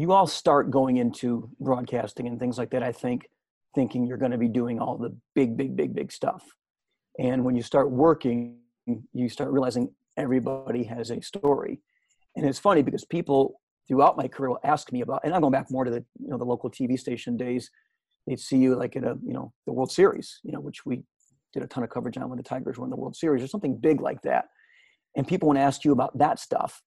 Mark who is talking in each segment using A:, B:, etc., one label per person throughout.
A: you all start going into broadcasting and things like that i think thinking you're going to be doing all the big big big big stuff. And when you start working you start realizing everybody has a story. And it's funny because people throughout my career will ask me about and i'm going back more to the you know the local tv station days they'd see you like in a you know the world series you know which we did a ton of coverage on when the tigers were in the world series or something big like that. And people want to ask you about that stuff.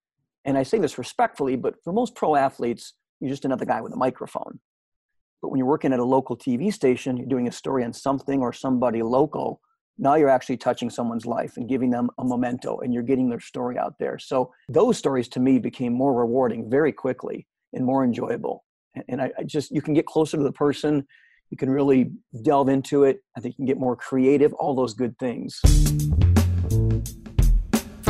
A: And I say this respectfully, but for most pro athletes, you're just another guy with a microphone. But when you're working at a local TV station, you're doing a story on something or somebody local, now you're actually touching someone's life and giving them a memento and you're getting their story out there. So those stories to me became more rewarding very quickly and more enjoyable. And I, I just, you can get closer to the person, you can really delve into it. I think you can get more creative, all those good things.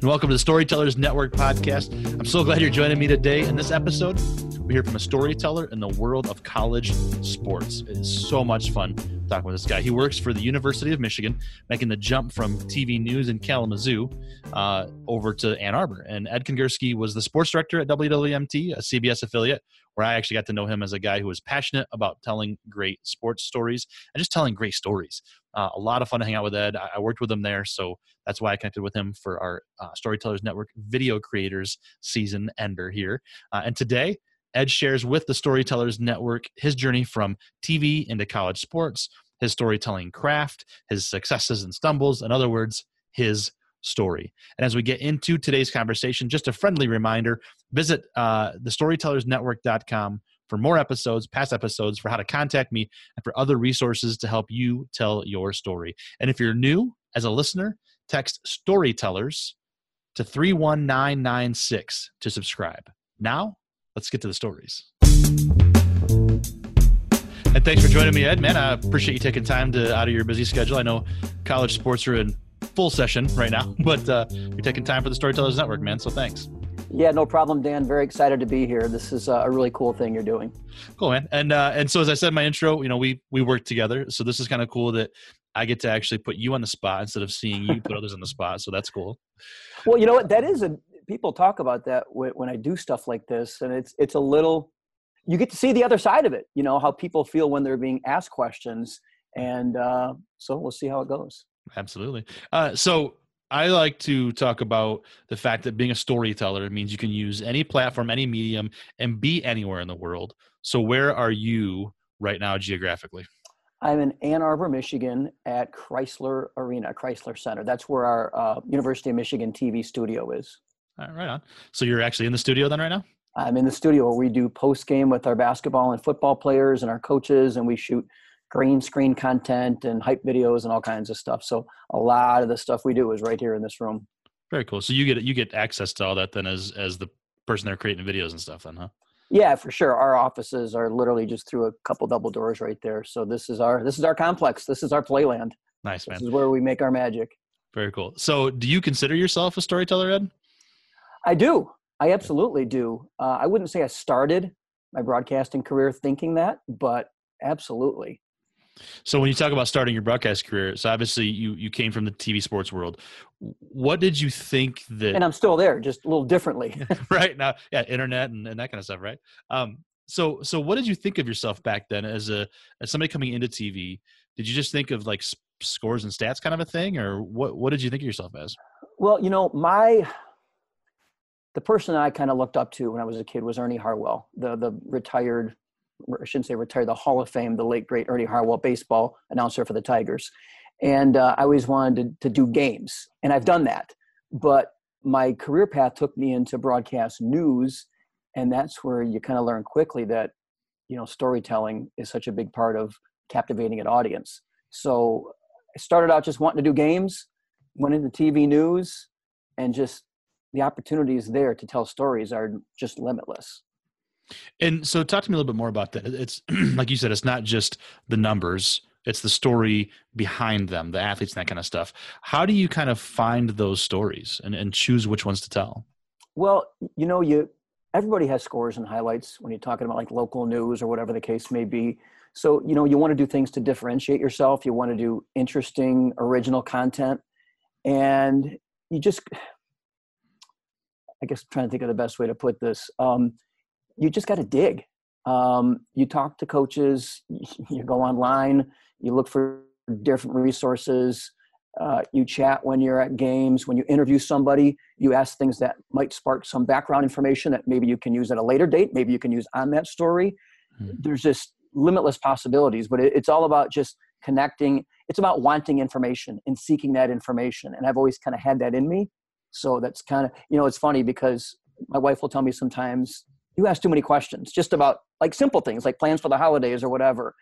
B: and welcome to the Storytellers Network podcast. I'm so glad you're joining me today. In this episode, we hear from a storyteller in the world of college sports. It is so much fun talking with this guy. He works for the University of Michigan, making the jump from TV news in Kalamazoo uh, over to Ann Arbor. And Ed Kengerski was the sports director at WWMT, a CBS affiliate, where I actually got to know him as a guy who was passionate about telling great sports stories and just telling great stories. Uh, a lot of fun to hang out with Ed. I, I, worked with him there, so that's why I connected with him for our uh, Storytellers Network Video Creators season ender here. Uh, and today, Ed shares with the Storytellers Network his journey from TV into college sports, his storytelling craft, his successes and stumbles, in other words, his story. And as we get into today's conversation, just a friendly reminder visit uh, thestorytellersnetwork.com for more episodes, past episodes, for how to contact me, and for other resources to help you tell your story. And if you're new as a listener, text storytellers to 31996 to subscribe. Now, let's get to the stories. And thanks for joining me, Ed. Man, I appreciate you taking time to out of your busy schedule. I know college sports are in full session right now, but uh, you're taking time for the Storytellers Network, man. So thanks.
A: Yeah, no problem, Dan. Very excited to be here. This is a really cool thing you're doing.
B: Cool, man. And uh, and so as I said in my intro, you know, we we work together. So this is kind of cool that I get to actually put you on the spot instead of seeing you put others on the spot. So that's cool.
A: Well, you know what? That is a people talk about that when I do stuff like this, and it's it's a little. You get to see the other side of it. You know how people feel when they're being asked questions, and uh, so we'll see how it goes.
B: Absolutely. Uh, so I like to talk about the fact that being a storyteller means you can use any platform, any medium, and be anywhere in the world. So, where are you right now geographically?
A: I'm in Ann Arbor, Michigan at Crisler Arena, Crisler Center. That's where our uh, University of Michigan TV studio is.
B: All right, right on. So, you're actually in the studio then right now?
A: I'm in the studio where we do post game with our basketball and football players and our coaches, and we shoot green screen content and hype videos and all kinds of stuff. So a lot of the stuff we do is right here in this room.
B: Very cool. So you get you get access to all that then as as the person there creating videos and stuff then, huh?
A: Yeah, for sure. Our offices are literally just through a couple double doors right there. So this is our this is our complex. This is our playland.
B: Nice man.
A: This is where we make our magic.
B: Very cool. So do you consider yourself a storyteller, Ed?
A: I do. I absolutely do. Uh, I wouldn't say I started my broadcasting career thinking that, but absolutely.
B: So when you talk about starting your broadcast career, so obviously you you came from the TV sports world. What did you think that?
A: And I'm still there, just a little differently.
B: right now, yeah, internet and, and that kind of stuff, right? Um, so so what did you think of yourself back then as a as somebody coming into TV? Did you just think of like scores and stats kind of a thing, or what what did you think of yourself as?
A: Well, you know, my the person I kind of looked up to when I was a kid was Ernie Harwell, the the retired I shouldn't say retired, the Hall of Fame, the late great Ernie Harwell, baseball announcer for the Tigers. And uh, I always wanted to, to do games, and I've done that. But my career path took me into broadcast news, and that's where you kind of learn quickly that you know storytelling is such a big part of captivating an audience. So I started out just wanting to do games, went into TV news, and just the opportunities there to tell stories are just limitless.
B: And so, talk to me a little bit more about that. It's like you said, it's not just the numbers; it's the story behind them, the athletes, and that kind of stuff. How do you kind of find those stories and, and choose which ones to tell?
A: Well, you know, you everybody has scores and highlights when you're talking about like local news or whatever the case may be. So, you know, you want to do things to differentiate yourself. You want to do interesting, original content, and you just I guess trying to think of the best way to put this. Um, you just got to dig. Um, you talk to coaches, you go online, you look for different resources, uh, you chat when you're at games, when you interview somebody, you ask things that might spark some background information that maybe you can use at a later date, maybe you can use on that story. Mm-hmm. There's just limitless possibilities, but it, it's all about just connecting. It's about wanting information and seeking that information. And I've always kind of had that in me. So that's kind of, you know, it's funny because my wife will tell me sometimes, you ask too many questions just about like simple things like plans for the holidays or whatever.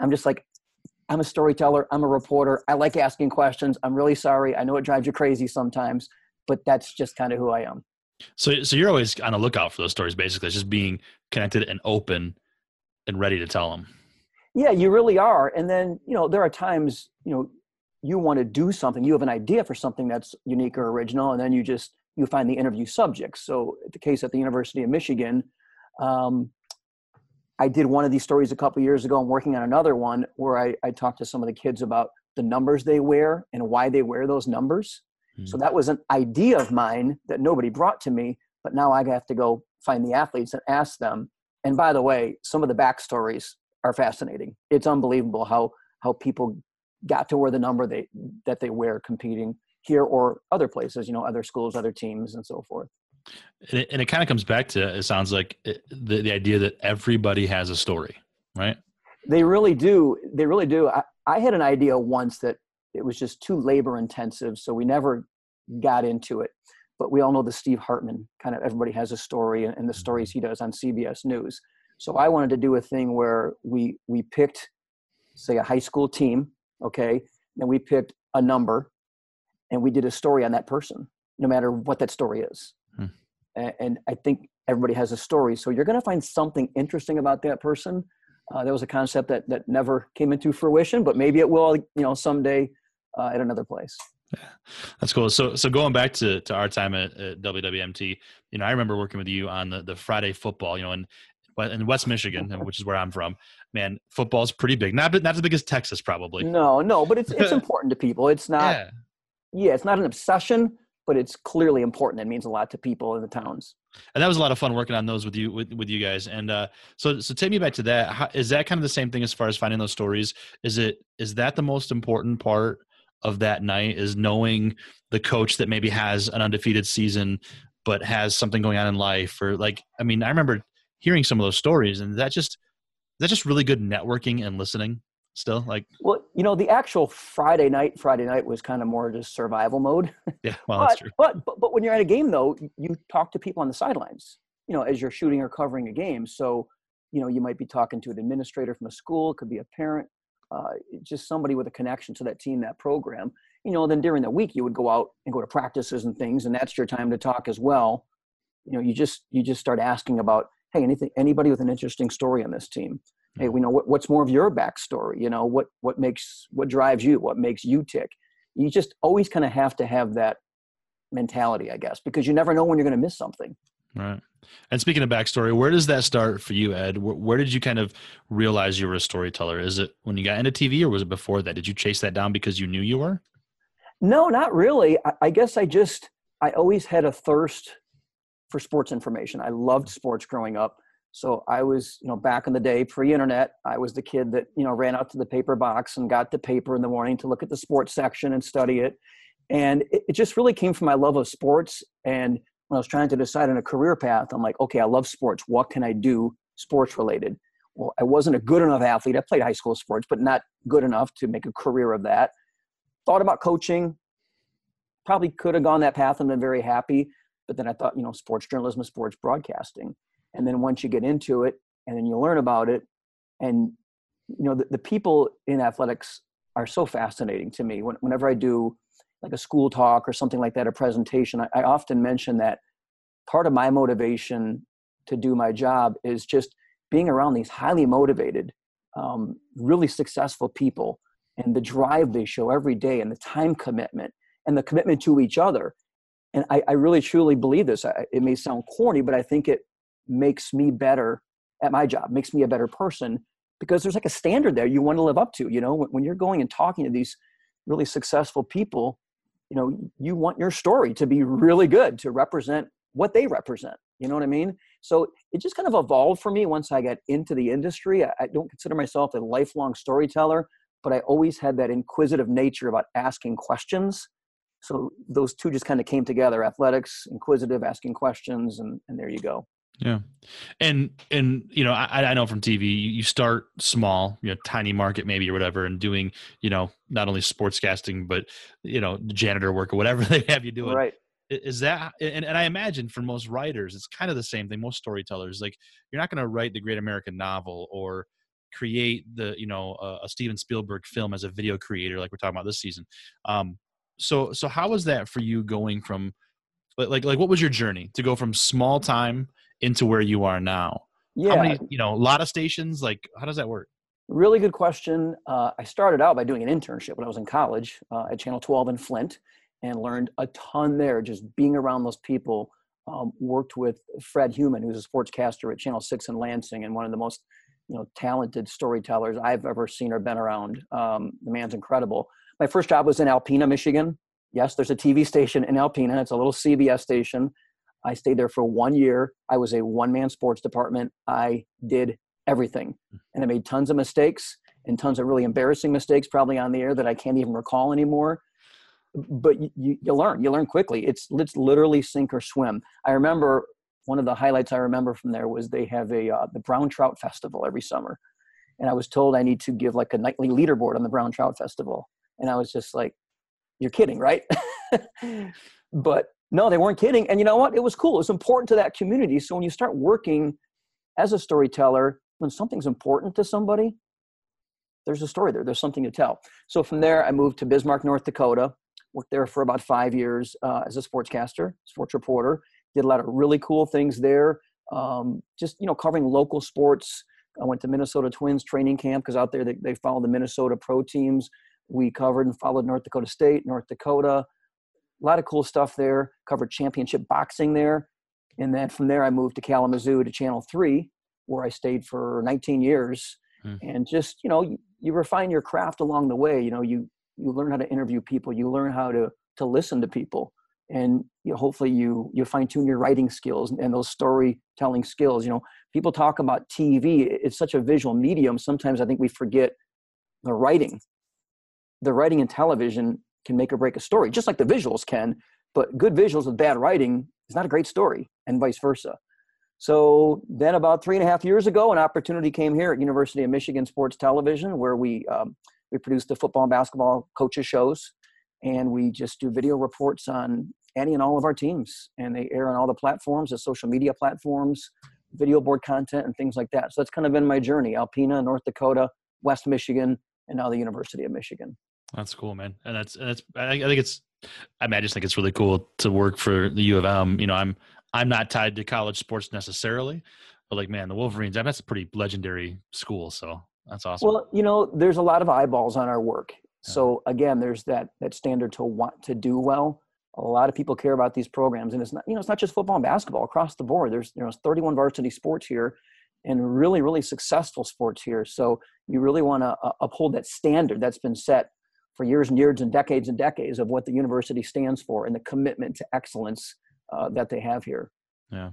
A: I'm just like, I'm a storyteller. I'm a reporter. I like asking questions. I'm really sorry. I know it drives you crazy sometimes, but that's just kind of who I am.
B: So, so you're always on the lookout for those stories. Basically, it's just being connected and open and ready to tell them.
A: Yeah, you really are. And then, you know, there are times, you know, you want to do something you have an idea for something that's unique or original and then you just you find the interview subjects. So the case at the university of michigan um, i did one of these stories a couple years ago. I'm working on another one where I, I talked to some of the kids about the numbers they wear and why they wear those numbers. Mm-hmm. so that was an idea of mine that nobody brought to me but now i have to go find the athletes and ask them. And by the way some of the backstories are fascinating. It's unbelievable how how people got to wear the number they that they wear competing here or other places you know other schools other teams and so forth.
B: And it, and it kind of comes back to it sounds like it, the, the idea that everybody has a story right?
A: They really do they really do. I, I had an idea once that it was just too labor intensive so we never got into it. But we all know the steve hartman kind of everybody has a story and, and the stories he does on cbs news. So i wanted to do a thing where we we picked say a high school team okay? And we picked a number and we did a story on that person no matter what that story is hmm. and, and, i think everybody has a story so you're going to find something interesting about that person uh, that was a concept that that never came into fruition but maybe it will you know someday uh, at another place
B: yeah, that's cool. So, so going back to, to our time at, at WWMT, you know, I remember working with you on the, the Friday football, you know, in in West Michigan, which is where I'm from man, football's pretty big. Not not as big as Texas, probably.
A: No, no, but it's it's important to people. It's not. Yeah. Yeah, it's not an obsession, but it's clearly important. It means a lot to people in the towns.
B: And that was a lot of fun working on those with you with, with you guys. And uh, so so take me back to that. How, is that kind of the same thing as far as finding those stories? Is it is that the most important part of that night? Is knowing the coach that maybe has an undefeated season but has something going on in life, or like I mean, I remember hearing some of those stories, and that just that just really good networking and listening still like
A: well you know the actual friday night friday night was kind of more just survival mode.
B: Yeah well
A: but,
B: that's true.
A: but, but but when you're at a game though you talk to people on the sidelines you know as you're shooting or covering a game. So you know you might be talking to an administrator from a school it could be a parent uh, just somebody with a connection to that team that program. You know then during the week you would go out and go to practices and things and that's your time to talk as well. You know you just you just start asking about hey, anything, anybody with an interesting story on this team? Hey, we know what, what's more of your backstory. You know what what makes what drives you, what makes you tick. You just always kind of have to have that mentality, I guess, because you never know when you're going to miss something.
B: Right. And speaking of backstory, where does that start for you, Ed? Where, where, did you kind of realize you were a storyteller? Is it when you got into TV, or was it before that? Did you chase that down because you knew you were?
A: No, not really. I, I guess I just I always had a thirst for sports information. I loved sports growing up. So I was, you know, back in the day, pre-internet, I was the kid that, you know, ran out to the paper box and got the paper in the morning to look at the sports section and study it. And it, it just really came from my love of sports. And when I was trying to decide on a career path, I'm like, okay, I love sports. What can I do sports related? Well, I wasn't a good enough athlete. I played high school sports, but not good enough to make a career of that. Thought about coaching, probably could have gone that path and been very happy but then I thought, you know, sports journalism, sports broadcasting. And then once you get into it and then you learn about it, and, you know, the, the people in athletics are so fascinating to me. When, whenever I do like a school talk or something like that, a presentation, I, I often mention that part of my motivation to do my job is just being around these highly motivated, um, really successful people and the drive they show every day and the time commitment and the commitment to each other. And I, I really truly believe this. I, it may sound corny, but I think it makes me better at my job, makes me a better person because there's like a standard there you want to live up to. You know, when, when you're going and talking to these really successful people, you know, you want your story to be really good to represent what they represent. You know what I mean? So it just kind of evolved for me once I got into the industry. I, I don't consider myself a lifelong storyteller, but I always had that inquisitive nature about asking questions. So those two just kind of came together athletics, inquisitive, asking questions, and, and there you go.
B: Yeah, and and you know I, I know from TV you start small, you know, tiny market maybe or whatever, and doing you know not only sportscasting but you know janitor work or whatever they have you doing.
A: Right.
B: Is that and, and I imagine for most writers it's kind of the same thing. Most storytellers like you're not going to write the great American novel or create the you know a, a Steven Spielberg film as a video creator like we're talking about this season. Um, so so how was that for you going from like like what was your journey to go from small time into where you are now?
A: Yeah.
B: How many, you know, a lot of stations? Like, how does that work?
A: Really good question. Uh, I started out by doing an internship when I was in college uh, at Channel 12 in Flint and learned a ton there just being around those people. Um, worked with Fred Human, who's a sportscaster at Channel 6 in Lansing and one of the most you know talented storytellers I've ever seen or been around. Um, the man's incredible. My first job was in Alpena, Michigan. Yes, there's a TV station in Alpena. It's a little CBS station. I stayed there for one year. I was a one man sports department. I did everything and I made tons of mistakes and tons of really embarrassing mistakes, probably on the air that I can't even recall anymore. But you, you, you learn, you learn quickly. It's, it's literally sink or swim. I remember one of the highlights I remember from there was they have a uh, the Brown Trout Festival every summer, and I was told I need to give like a nightly leaderboard on the Brown Trout Festival, and I was just like, "You're kidding, right?" but no, they weren't kidding. And you know what? It was cool. It was important to that community. So when you start working as a storyteller, when something's important to somebody, there's a story there. There's something to tell. So from there, I moved to Bismarck, North Dakota. Worked there for about five years uh, as a sportscaster, sports reporter. Did a lot of really cool things there. Um, just you know, covering local sports. I went to Minnesota Twins training camp because out there they, they follow the Minnesota pro teams. We covered and followed North Dakota State, North Dakota, a lot of cool stuff there. Covered championship boxing there. And then from there, I moved to Kalamazoo to Channel 3, where I stayed for 19 years. Hmm. And just, you know, you, you refine your craft along the way. You know, you, you learn how to interview people, you learn how to, to listen to people. And you know, hopefully you, you fine tune your writing skills and those storytelling skills. You know, people talk about TV, it's such a visual medium. Sometimes I think we forget the writing. The writing in television can make or break a story, just like the visuals can. But good visuals with bad writing is not a great story, and vice versa. So then, about three and a half years ago, an opportunity came here at University of Michigan Sports Television, where we um, we produce the football and basketball coaches shows, and we just do video reports on any and all of our teams, and they air on all the platforms, the social media platforms, video board content, and things like that. So that's kind of been my journey: Alpena, North Dakota, West Michigan, and now the University of Michigan.
B: That's cool, man. And that's and that's I, I think it's I mean I just think it's really cool to work for the U of M. You know, I'm I'm not tied to college sports necessarily, but like man, the Wolverines, I mean, that's a pretty legendary school. So that's awesome.
A: Well, you know, there's a lot of eyeballs on our work. Yeah. So again, there's that that standard to want to do well. A lot of people care about these programs, and it's not you know it's not just football and basketball across the board. There's you know 31 varsity sports here, and really really successful sports here. So you really want to uh, uphold that standard that's been set for years and years and decades and decades of what the university stands for and the commitment to excellence uh, that they have here.
B: Yeah.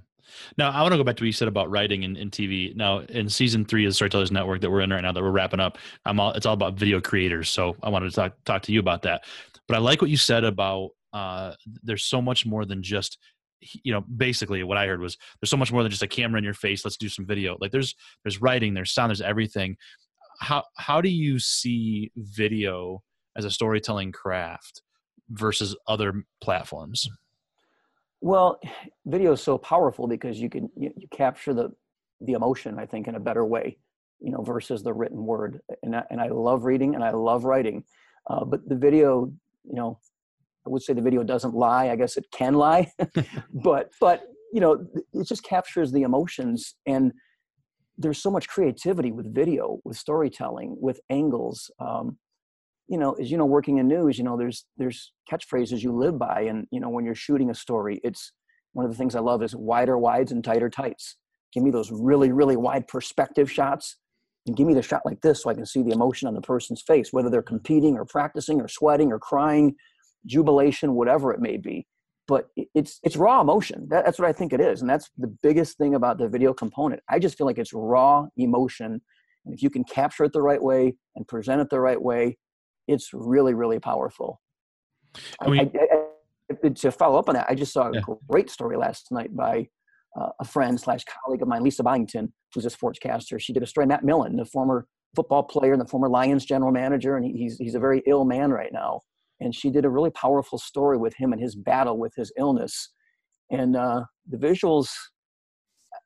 B: Now I want to go back to what you said about writing in, in TV. Now in season three of Storytellers Network that we're in right now that we're wrapping up, I'm all it's all about video creators. So I wanted to talk talk to you about that. But I like what you said about uh, there's so much more than just you know basically what i heard was there's so much more than just a camera in your face let's do some video like there's there's writing there's sound there's everything how how do you see video as a storytelling craft versus other platforms?
A: Well, video is so powerful because you can you, you, capture the the emotion, I think, in a better way, you know, versus the written word. And I, and I love reading and I love writing, uh, but the video, you know, I would say the video doesn't lie. I guess it can lie, but but you know, it just captures the emotions and there's so much creativity with video, with storytelling, with angles. Um, you know, as you know, working in news, you know, there's there's catchphrases you live by, and you know, when you're shooting a story, it's one of the things I love is wider wides and tighter tights. Give me those really really wide perspective shots, and give me the shot like this so I can see the emotion on the person's face, whether they're competing or practicing or sweating or crying, jubilation, whatever it may be but it's it's raw emotion. That, that's what I think it is, and that's the biggest thing about the video component. I just feel like it's raw emotion, and if you can capture it the right way and present it the right way, it's really really powerful. I mean, I, I, to follow up on that, I just saw a yeah. great story last night by uh, a friend slash colleague of mine, Lisa Byington, who's a sportscaster. She did a story. Matt Millen, the former football player and the former Lions general manager, and he's he's a very ill man right now and she did a really powerful story with him and his battle with his illness and uh, the visuals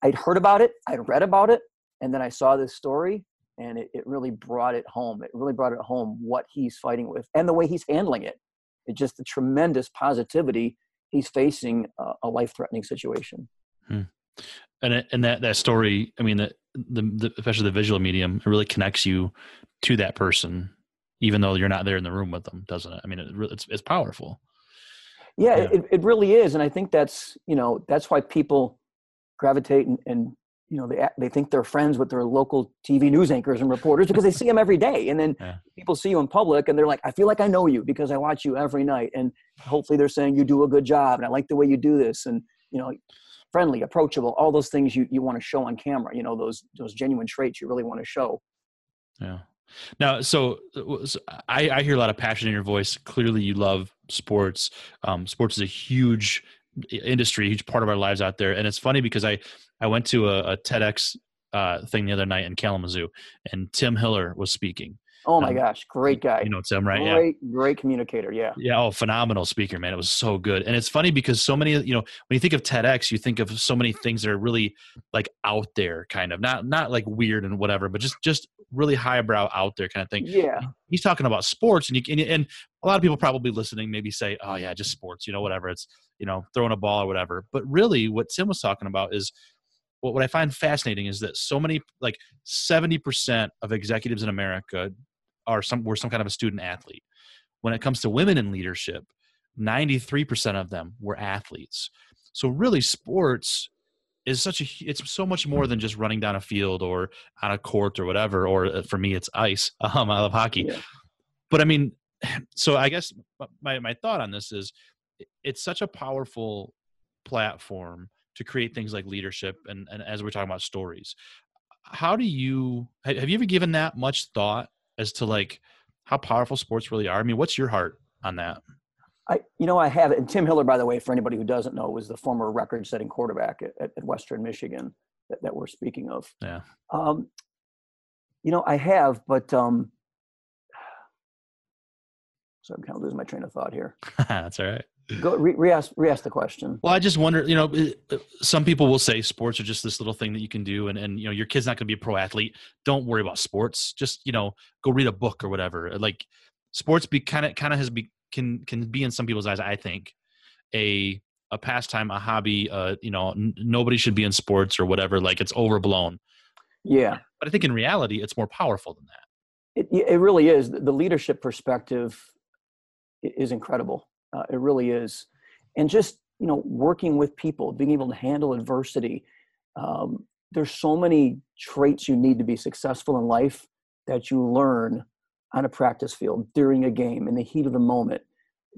A: i'd heard about it i'd read about it and then i saw this story and it, it really brought it home it really brought it home what he's fighting with and the way he's handling it it's just the tremendous positivity he's facing a, a life-threatening situation
B: hmm. and it, and that that story i mean the, the, the especially the visual medium it really connects you to that person even though you're not there in the room with them, doesn't it? I mean, it, it's it's powerful.
A: Yeah, yeah. It, it really is, and I think that's you know that's why people gravitate and, and you know they they think they're friends with their local TV news anchors and reporters because they see them every day, and then yeah. people see you in public and they're like, I feel like I know you because I watch you every night, and hopefully they're saying you do a good job, and I like the way you do this, and you know friendly approachable all those things you, you want to show on camera you know those those genuine traits you really want to show
B: yeah now, so, uh, so, I, I, hear a lot of passion in your voice. Clearly, you love sports. Um, sports is a huge industry, huge part of our lives out there. And it's funny because I I went to a, a TEDx uh, thing the other night in Kalamazoo, and Tim Hiller was speaking.
A: Oh my um, gosh, great guy.
B: You know Tim, right?
A: Great, yeah. great communicator. Yeah.
B: Yeah. Oh, phenomenal speaker, man. It was so good. And it's funny because so many, you know, when you think of TEDx, you think of so many things that are really like out there, kind of not not like weird and whatever, but just just really highbrow out there kind of thing.
A: Yeah.
B: He's talking about sports, and you and, and a lot of people probably listening maybe say, "Oh yeah, just sports," you know, whatever. It's you know throwing a ball or whatever. But really, what Tim was talking about is what, what I find fascinating is that so many like seventy percent of executives in America are some were some kind of a student athlete. When it comes to women in leadership, 93% of them were athletes. So really sports is such a it's so much more than just running down a field or on a court or whatever or uh, for me it's ice um, i love hockey yeah. but i mean so i guess my, my thought on this is it's such a powerful platform to create things like leadership and, and as we're talking about stories how do you have you ever given that much thought as to like how powerful sports really are i mean what's your heart on that
A: I, you know, I have, and Tim Hiller, by the way, for anybody who doesn't know, was the former record-setting quarterback at, at, Western Michigan that, that, we're speaking of.
B: Yeah.
A: Um, you know, I have, but um, so I'm kind of losing my train of thought here.
B: That's all right.
A: Go re, re-ask, re-ask the question.
B: Well, I just wonder, you know, some people will say sports are just this little thing that you can do, and and you know, your kid's not going to be a pro athlete. Don't worry about sports. Just you know, go read a book or whatever. Like sports be kind of kind of has be can can be in some people's eyes i think a a pastime a hobby uh you know n- nobody should be in sports or whatever like it's overblown
A: yeah
B: but i think in reality it's more powerful than that
A: it, it really is the leadership perspective is incredible. Uh, it really is. And just you know working with people being able to handle adversity um, there's so many traits you need to be successful in life that you learn on a practice field during a game in the heat of the moment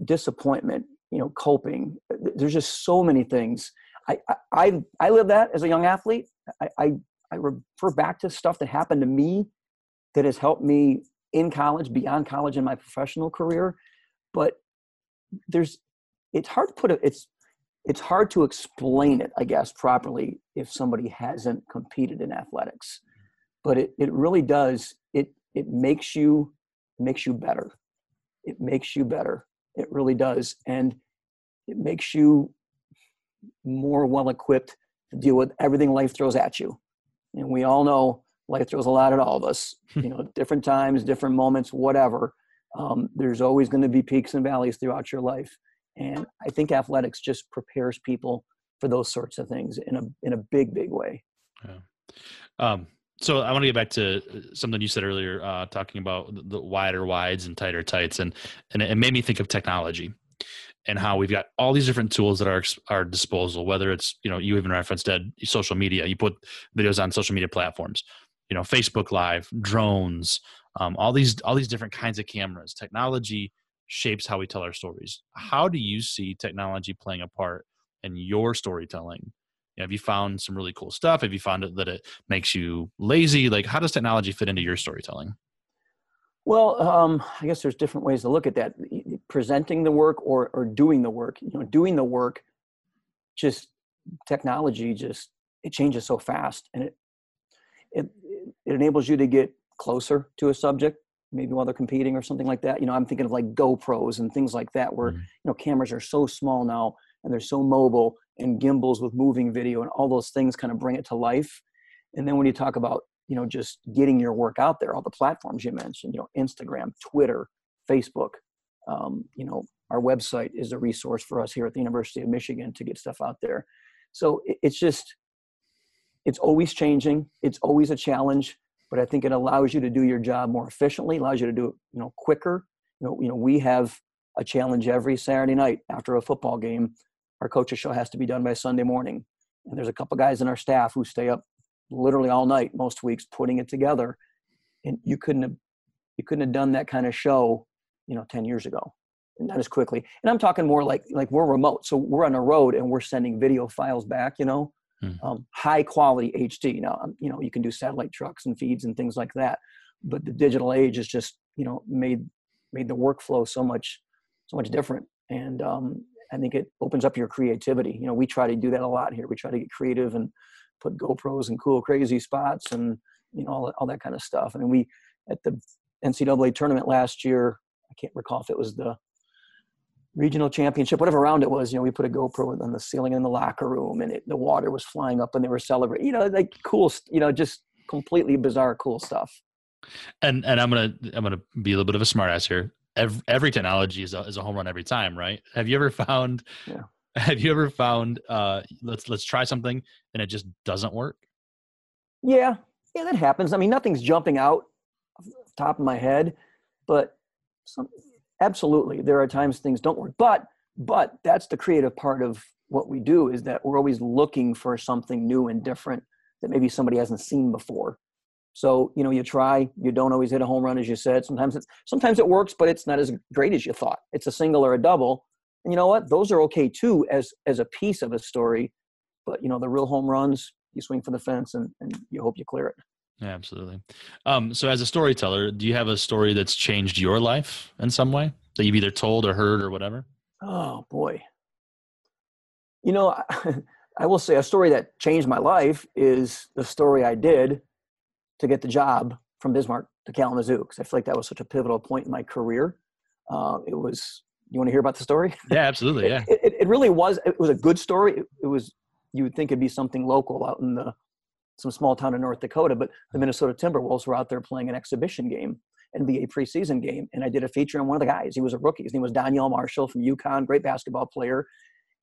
A: disappointment you know coping. There's just so many things. I i i live that as a young athlete. I i, I refer back to stuff that happened to me that has helped me in college beyond college in my professional career but there's it's hard to put it it's it's hard to explain it i guess properly if somebody hasn't competed in athletics but it, it really does it it makes you makes you better. It makes you better. It really does. And it makes you more well equipped to deal with everything life throws at you. And we all know life throws a lot at all of us, you know, different times, different moments, whatever. Um, there's always going to be peaks and valleys throughout your life. And I think athletics just prepares people for those sorts of things in a in a big big way.
B: Yeah. Um, so I want to get back to uh, something you said earlier, uh, talking about the wider wides and tighter tights, and and it made me think of technology and how we've got all these different tools at our our disposal. Whether it's you know you even referenced Ed, social media, you put videos on social media platforms, you know Facebook Live, drones, um, all these all these different kinds of cameras. Technology shapes how we tell our stories. How do you see technology playing a part in your storytelling? You know, have you found some really cool stuff? Have you found that it makes you lazy? Like, how does technology fit into your storytelling?
A: Well, um, I guess there's different ways to look at that. Presenting the work or or doing the work. You know, doing the work. Just technology, just it changes so fast, and it it it enables you to get closer to a subject maybe while they're competing or something like that. You know, I'm thinking of like GoPros and things like that, where mm-hmm. you know cameras are so small now and they're so mobile, and gimbals with moving video and all those things kind of bring it to life. And then when you talk about you know just getting your work out there, all the platforms you mentioned, you know, Instagram, Twitter, Facebook, um, you know, our website is a resource for us here at the University of Michigan to get stuff out there. So it's just it's always changing. It's always a challenge but I think it allows you to do your job more efficiently, allows you to do it, you know, quicker. You know, you know, we have a challenge every Saturday night after a football game. Our coaches show has to be done by Sunday morning. And there's a couple guys in our staff who stay up literally all night most weeks putting it together. And you couldn't have you couldn't have done that kind of show, you know, 10 years ago. Not as quickly. And I'm talking more like like we're remote. So we're on the road and we're sending video files back, you know mm. um, high quality HD. Now, um, you know, you can do satellite trucks and feeds and things like that, but the digital age has just, you know, made made the workflow so much so much different. And um, I think it opens up your creativity. You know, we try to do that a lot here. We try to get creative and put GoPros in cool, crazy spots and you know all, all that kind of stuff. I mean, we at the NCAA tournament last year. I can't recall if it was the regional championship, whatever round it was, you know, we put a GoPro on the ceiling in the locker room and it, the water was flying up and they were celebrating, you know, like cool, you know, just completely bizarre, cool stuff.
B: And, and I'm going to, I'm going to be a little bit of a smartass here. Every, every technology is a, is a home run every time, right? Have you ever found, yeah. have you ever found, uh, let's, let's try something and it just doesn't work?
A: Yeah. Yeah, that happens. I mean, nothing's jumping out top of my head, but some, absolutely there are times things don't work but but that's the creative part of what we do is that we're always looking for something new and different that maybe somebody hasn't seen before. So you know you try you don't always hit a home run as you said. Sometimes it's sometimes it works but it's not as great as you thought. It's a single or a double. And you know what? Those are okay too as as a piece of a story but you know the real home runs you swing for the fence and, and you hope you clear it
B: yeah, absolutely. Um, so, as a storyteller, do you have a story that's changed your life in some way that you've either told or heard or whatever?
A: Oh boy. You know, I, I will say a story that changed my life is the story I did to get the job from Bismarck to Kalamazoo because I feel like that was such a pivotal point in my career. Uh, it was. You want to hear about the story?
B: Yeah, absolutely. Yeah.
A: it, it, it, really was. It was a good story. It, it was. You would think it'd be something local out in the some small town in North Dakota, but the Minnesota Timberwolves were out there playing an exhibition game, NBA preseason game, and I did a feature on one of the guys. He was a rookie. His name was Donyell Marshall from UConn, great basketball player.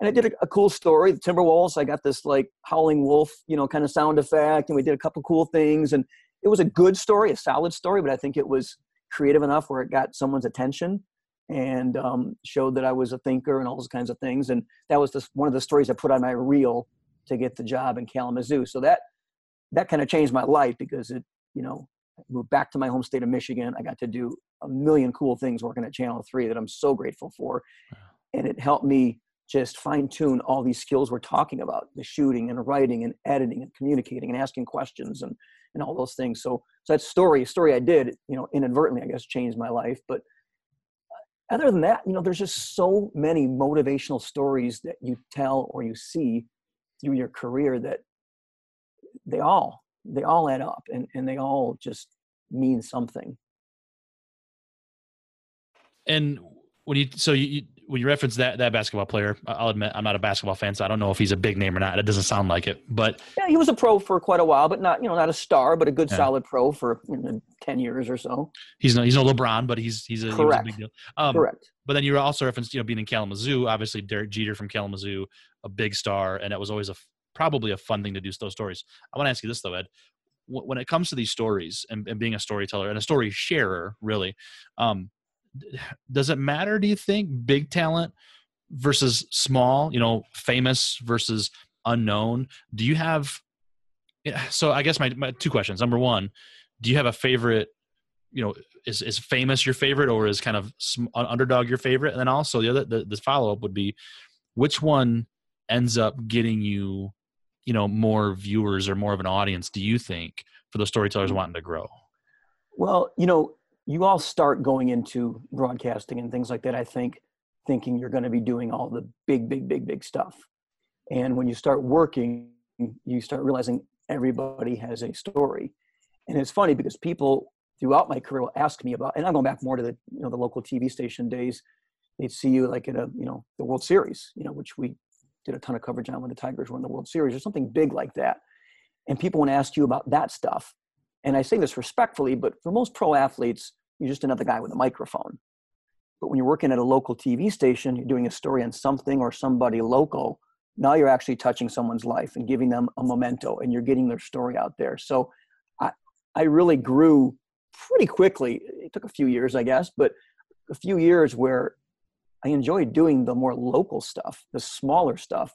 A: And I did a, a cool story. The Timberwolves. I got this like howling wolf, you know, kind of sound effect, and we did a couple cool things. And it was a good story, a solid story, but I think it was creative enough where it got someone's attention and um, showed that I was a thinker and all those kinds of things. And that was just one of the stories I put on my reel to get the job in Kalamazoo. So that that kind of changed my life because it, you know, I moved back to my home state of Michigan. I got to do a million cool things working at Channel 3 that I'm so grateful for. And it helped me just fine tune all these skills we're talking about the shooting and writing and editing and communicating and asking questions and, and all those things. So, so that story, story I did, you know, inadvertently, I guess, changed my life. But uh, other than that, you know, there's just so many motivational stories that you tell or you see through your career that they all they all add up and, and they all just mean something
B: and when you so you when you reference that that basketball player, I'll admit I'm not a basketball fan, so I don't know if he's a big name or not. It doesn't sound like it, but
A: yeah, he was a pro for quite a while, but not you know not a star, but a good yeah. solid pro for you know, ten years or so.
B: He's no he's no LeBron, but he's he's a,
A: Correct.
B: He a big deal.
A: Um, Correct.
B: But then you also referenced you know being in Kalamazoo, obviously Derek Jeter from Kalamazoo, a big star, and it was always a probably a fun thing to do those stories. I want to ask you this though, Ed. When it comes to these stories and, and being a storyteller and a story sharer, really, um, does it matter? Do you think big talent versus small? You know, famous versus unknown. Do you have? So I guess my, my two questions. Number one, do you have a favorite? You know, is is famous your favorite, or is kind of underdog your favorite? And then also the other the, the follow up would be, which one ends up getting you, you know, more viewers or more of an audience? Do you think for the storytellers mm. wanting to grow?
A: Well, you know, you all start going into broadcasting and things like that, I think, thinking you're going to be doing all the big, big, big, big stuff. And when you start working, you start realizing everybody has a story. And it's funny because people throughout my career will ask me about, and I'm going back more to the, you know, the local TV station days. They'd see you like in a, you know, the World Series, you know, which we did a ton of coverage on when the Tigers were in the World Series or something big like that. And people want to ask you about that stuff and I say this respectfully, but for most pro athletes, you're just another guy with a microphone. But when you're working at a local TV station, you're doing a story on something or somebody local, now you're actually touching someone's life and giving them a memento and you're getting their story out there. So I, I really grew pretty quickly. It took a few years, I guess, but a few years where I enjoyed doing the more local stuff, the smaller stuff,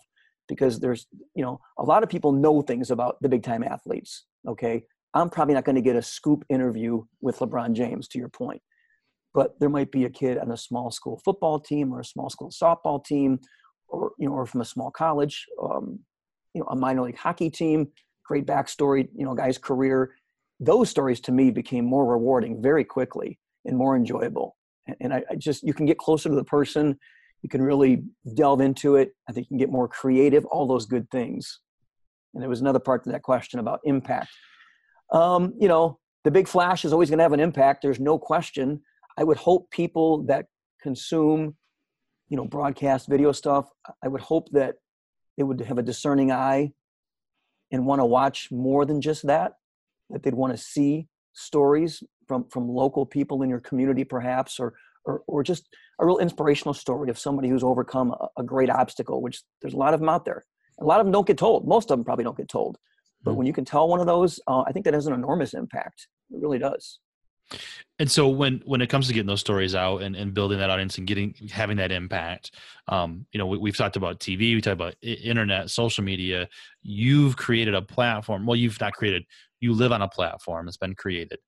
A: because there's, you know, a lot of people know things about the big time athletes. Okay. I'm probably not going to get a scoop interview with LeBron James, to your point. But there might be a kid on a small school football team or a small school softball team, or you know, or from a small college, um, you know, a minor league hockey team. Great backstory, you know, guy's career. Those stories to me became more rewarding very quickly and more enjoyable. And I, I just you can get closer to the person, you can really delve into it. I think you can get more creative. All those good things. And there was another part to that question about impact um, you know, the big flash is always going to have an impact. There's no question. I would hope people that consume, you know, broadcast video stuff, I would hope that they would have a discerning eye and want to watch more than just that, that they'd want to see stories from, from local people in your community, perhaps, or, or, or just a real inspirational story of somebody who's overcome a, a great obstacle, which there's a lot of them out there. A lot of them don't get told. Most of them probably don't get told. But when you can tell one of those, uh, I think that has an enormous impact. It really does.
B: And so when when it comes to getting those stories out and, and building that audience and getting having that impact, um, you know, we, have talked about TV, we talked about internet, social media. You've created a platform. Well, you've not created. You live on a platform that's been created.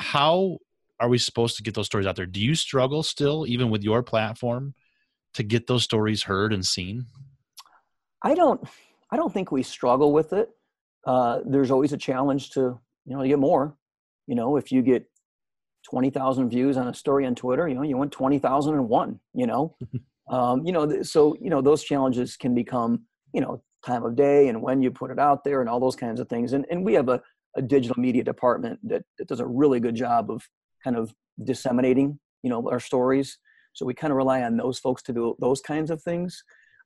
B: How are we supposed to get those stories out there? Do you struggle still, even with your platform, to get those stories heard and seen?
A: I don't. I don't think we struggle with it uh, there's always a challenge to you know to get more. You know, if you get twenty thousand views on a story on Twitter, you know, you want twenty thousand and one. You know, um, you know, so you know those challenges can become you know time of day and when you put it out there and all those kinds of things. And and we have a, a digital media department that, that does a really good job of kind of disseminating you know our stories. So we kind of rely on those folks to do those kinds of things.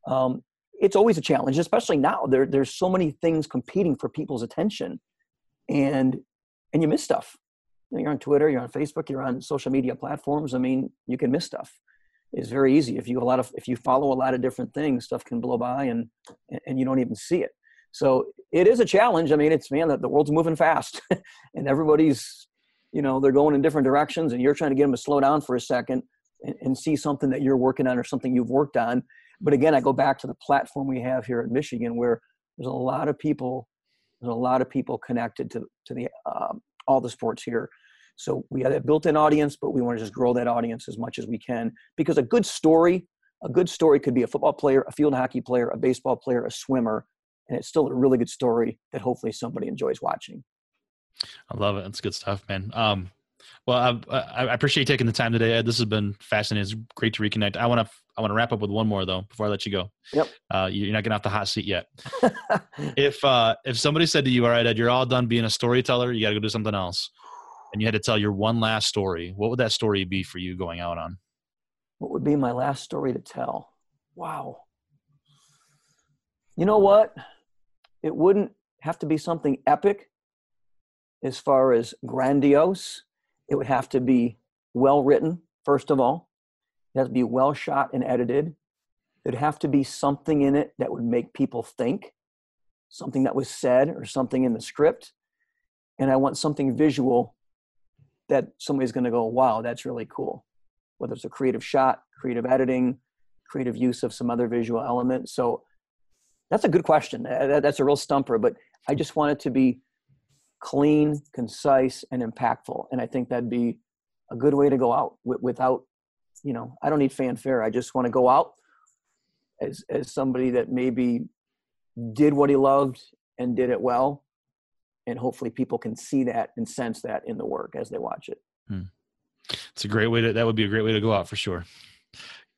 A: Um, it's always a challenge, especially now. There, there's so many things competing for people's attention, and and you miss stuff. You're on Twitter, you're on Facebook, you're on social media platforms. I mean, you can miss stuff. It's very easy if you a lot of if you follow a lot of different things, stuff can blow by and and you don't even see it. So it is a challenge. I mean, it's man, the, the world's moving fast, and everybody's you know they're going in different directions, and you're trying to get them to slow down for a second and, and see something that you're working on or something you've worked on but again, I go back to the platform we have here at Michigan, where there's a lot of people, there's a lot of people connected to to the um, all the sports here. So we have that built-in audience, but we want to just grow that audience as much as we can because a good story, a good story could be a football player, a field hockey player, a baseball player, a swimmer, and it's still a really good story that hopefully somebody enjoys watching.
B: I love it. That's good stuff, man. Um, well, I, I, appreciate you taking the time today, Ed. This has been fascinating. It's great to reconnect. I want to I want to wrap up with one more though before I let you go.
A: Yep.
B: Uh, you're not getting off the hot seat yet. if uh, if somebody said to you, "All right, Ed, you're all done being a storyteller. You got to go do something else," and you had to tell your one last story, what would that story be for you going out on?
A: What would be my last story to tell? Wow. You know what? It wouldn't have to be something epic as far as grandiose. It would have to be well written, first of all. It has to be well shot and edited. There'd have to be something in it that would make people think, something that was said or something in the script. And I want something visual that somebody's going to go, wow, that's really cool. Whether it's a creative shot, creative editing, creative use of some other visual element. So that's a good question. That's a real stumper, but I just want it to be clean, concise, and impactful. And I think that'd be a good way to go out without, you know, I don't need fanfare. I just want to go out as, as somebody that maybe did what he loved and did it well. And hopefully people can see that and sense that in the work as they watch it. Hmm.
B: It's a great way to, that would be a great way to go out for sure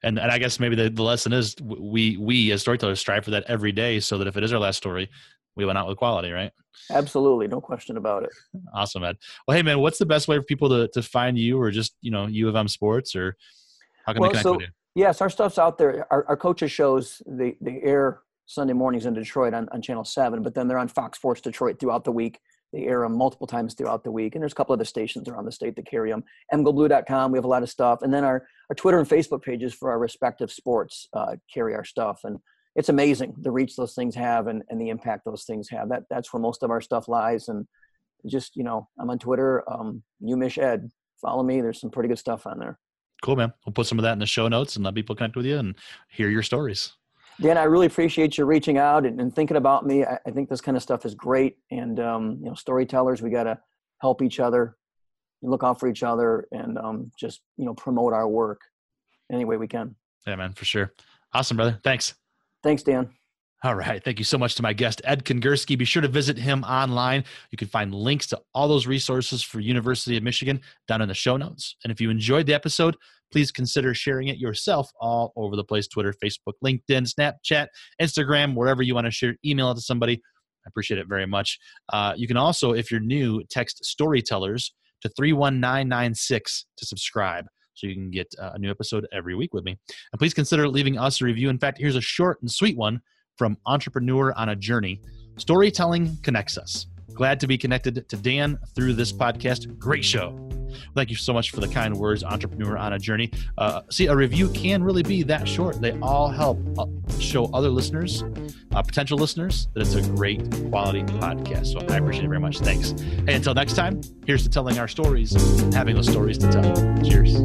B: and and I guess maybe the, the lesson is we we as storytellers strive for that every day, so that if it is our last story, we went out with quality, right?
A: Absolutely, no question about it.
B: Awesome, Ed. Well, hey man, what's the best way for people to to find you, or just you know U of M Sports, or how can well, they connect so, with you?
A: Yes, our stuff's out there. Our, our coaches shows they they air Sunday mornings in Detroit on, on Channel Seven, but then they're on Fox Sports Detroit throughout the week. They air them multiple times throughout the week, and there's a couple other stations around the state that carry them. MGoBlue.com, we have a lot of stuff, and then our our Twitter and Facebook pages for our respective sports uh, carry our stuff, and it's amazing the reach those things have and, and the impact those things have. That that's where most of our stuff lies, and just you know, I'm on Twitter, um, Umish Ed. Follow me. There's some pretty good stuff on there.
B: Cool, man. We'll put some of that in the show notes and let people connect with you and hear your stories.
A: Dan, I really appreciate you reaching out and, and thinking about me. I, I, think this kind of stuff is great. And, um, you know, storytellers, we got to help each other, look out for each other, and um, just, you know, promote our work any way we can.
B: Yeah, man, for sure. Awesome, brother. Thanks.
A: Thanks, Dan.
B: All right. Thank you so much to my guest, Ed Kengerski. Be sure to visit him online. You can find links to all those resources for University of Michigan down in the show notes. And if you enjoyed the episode, please consider sharing it yourself all over the place Twitter, Facebook, LinkedIn, Snapchat, Instagram, wherever you want to share. Email it to somebody. I appreciate it very much. Uh, you can also, if you're new, text storytellers to 31996 to subscribe so you can get uh, a new episode every week with me. And please consider leaving us a review. In fact, here's a short and sweet one from Entrepreneur on a Journey. Storytelling connects us. Glad to be connected to Dan through this podcast. Great show. Thank you so much for the kind words, Entrepreneur on a Journey. Uh, see, a review can really be that short. They all help uh, show other listeners, uh, potential listeners, that it's a great quality podcast. So I appreciate it very much. Thanks. Hey, until next time, here's to telling our stories, having those stories to tell. Cheers.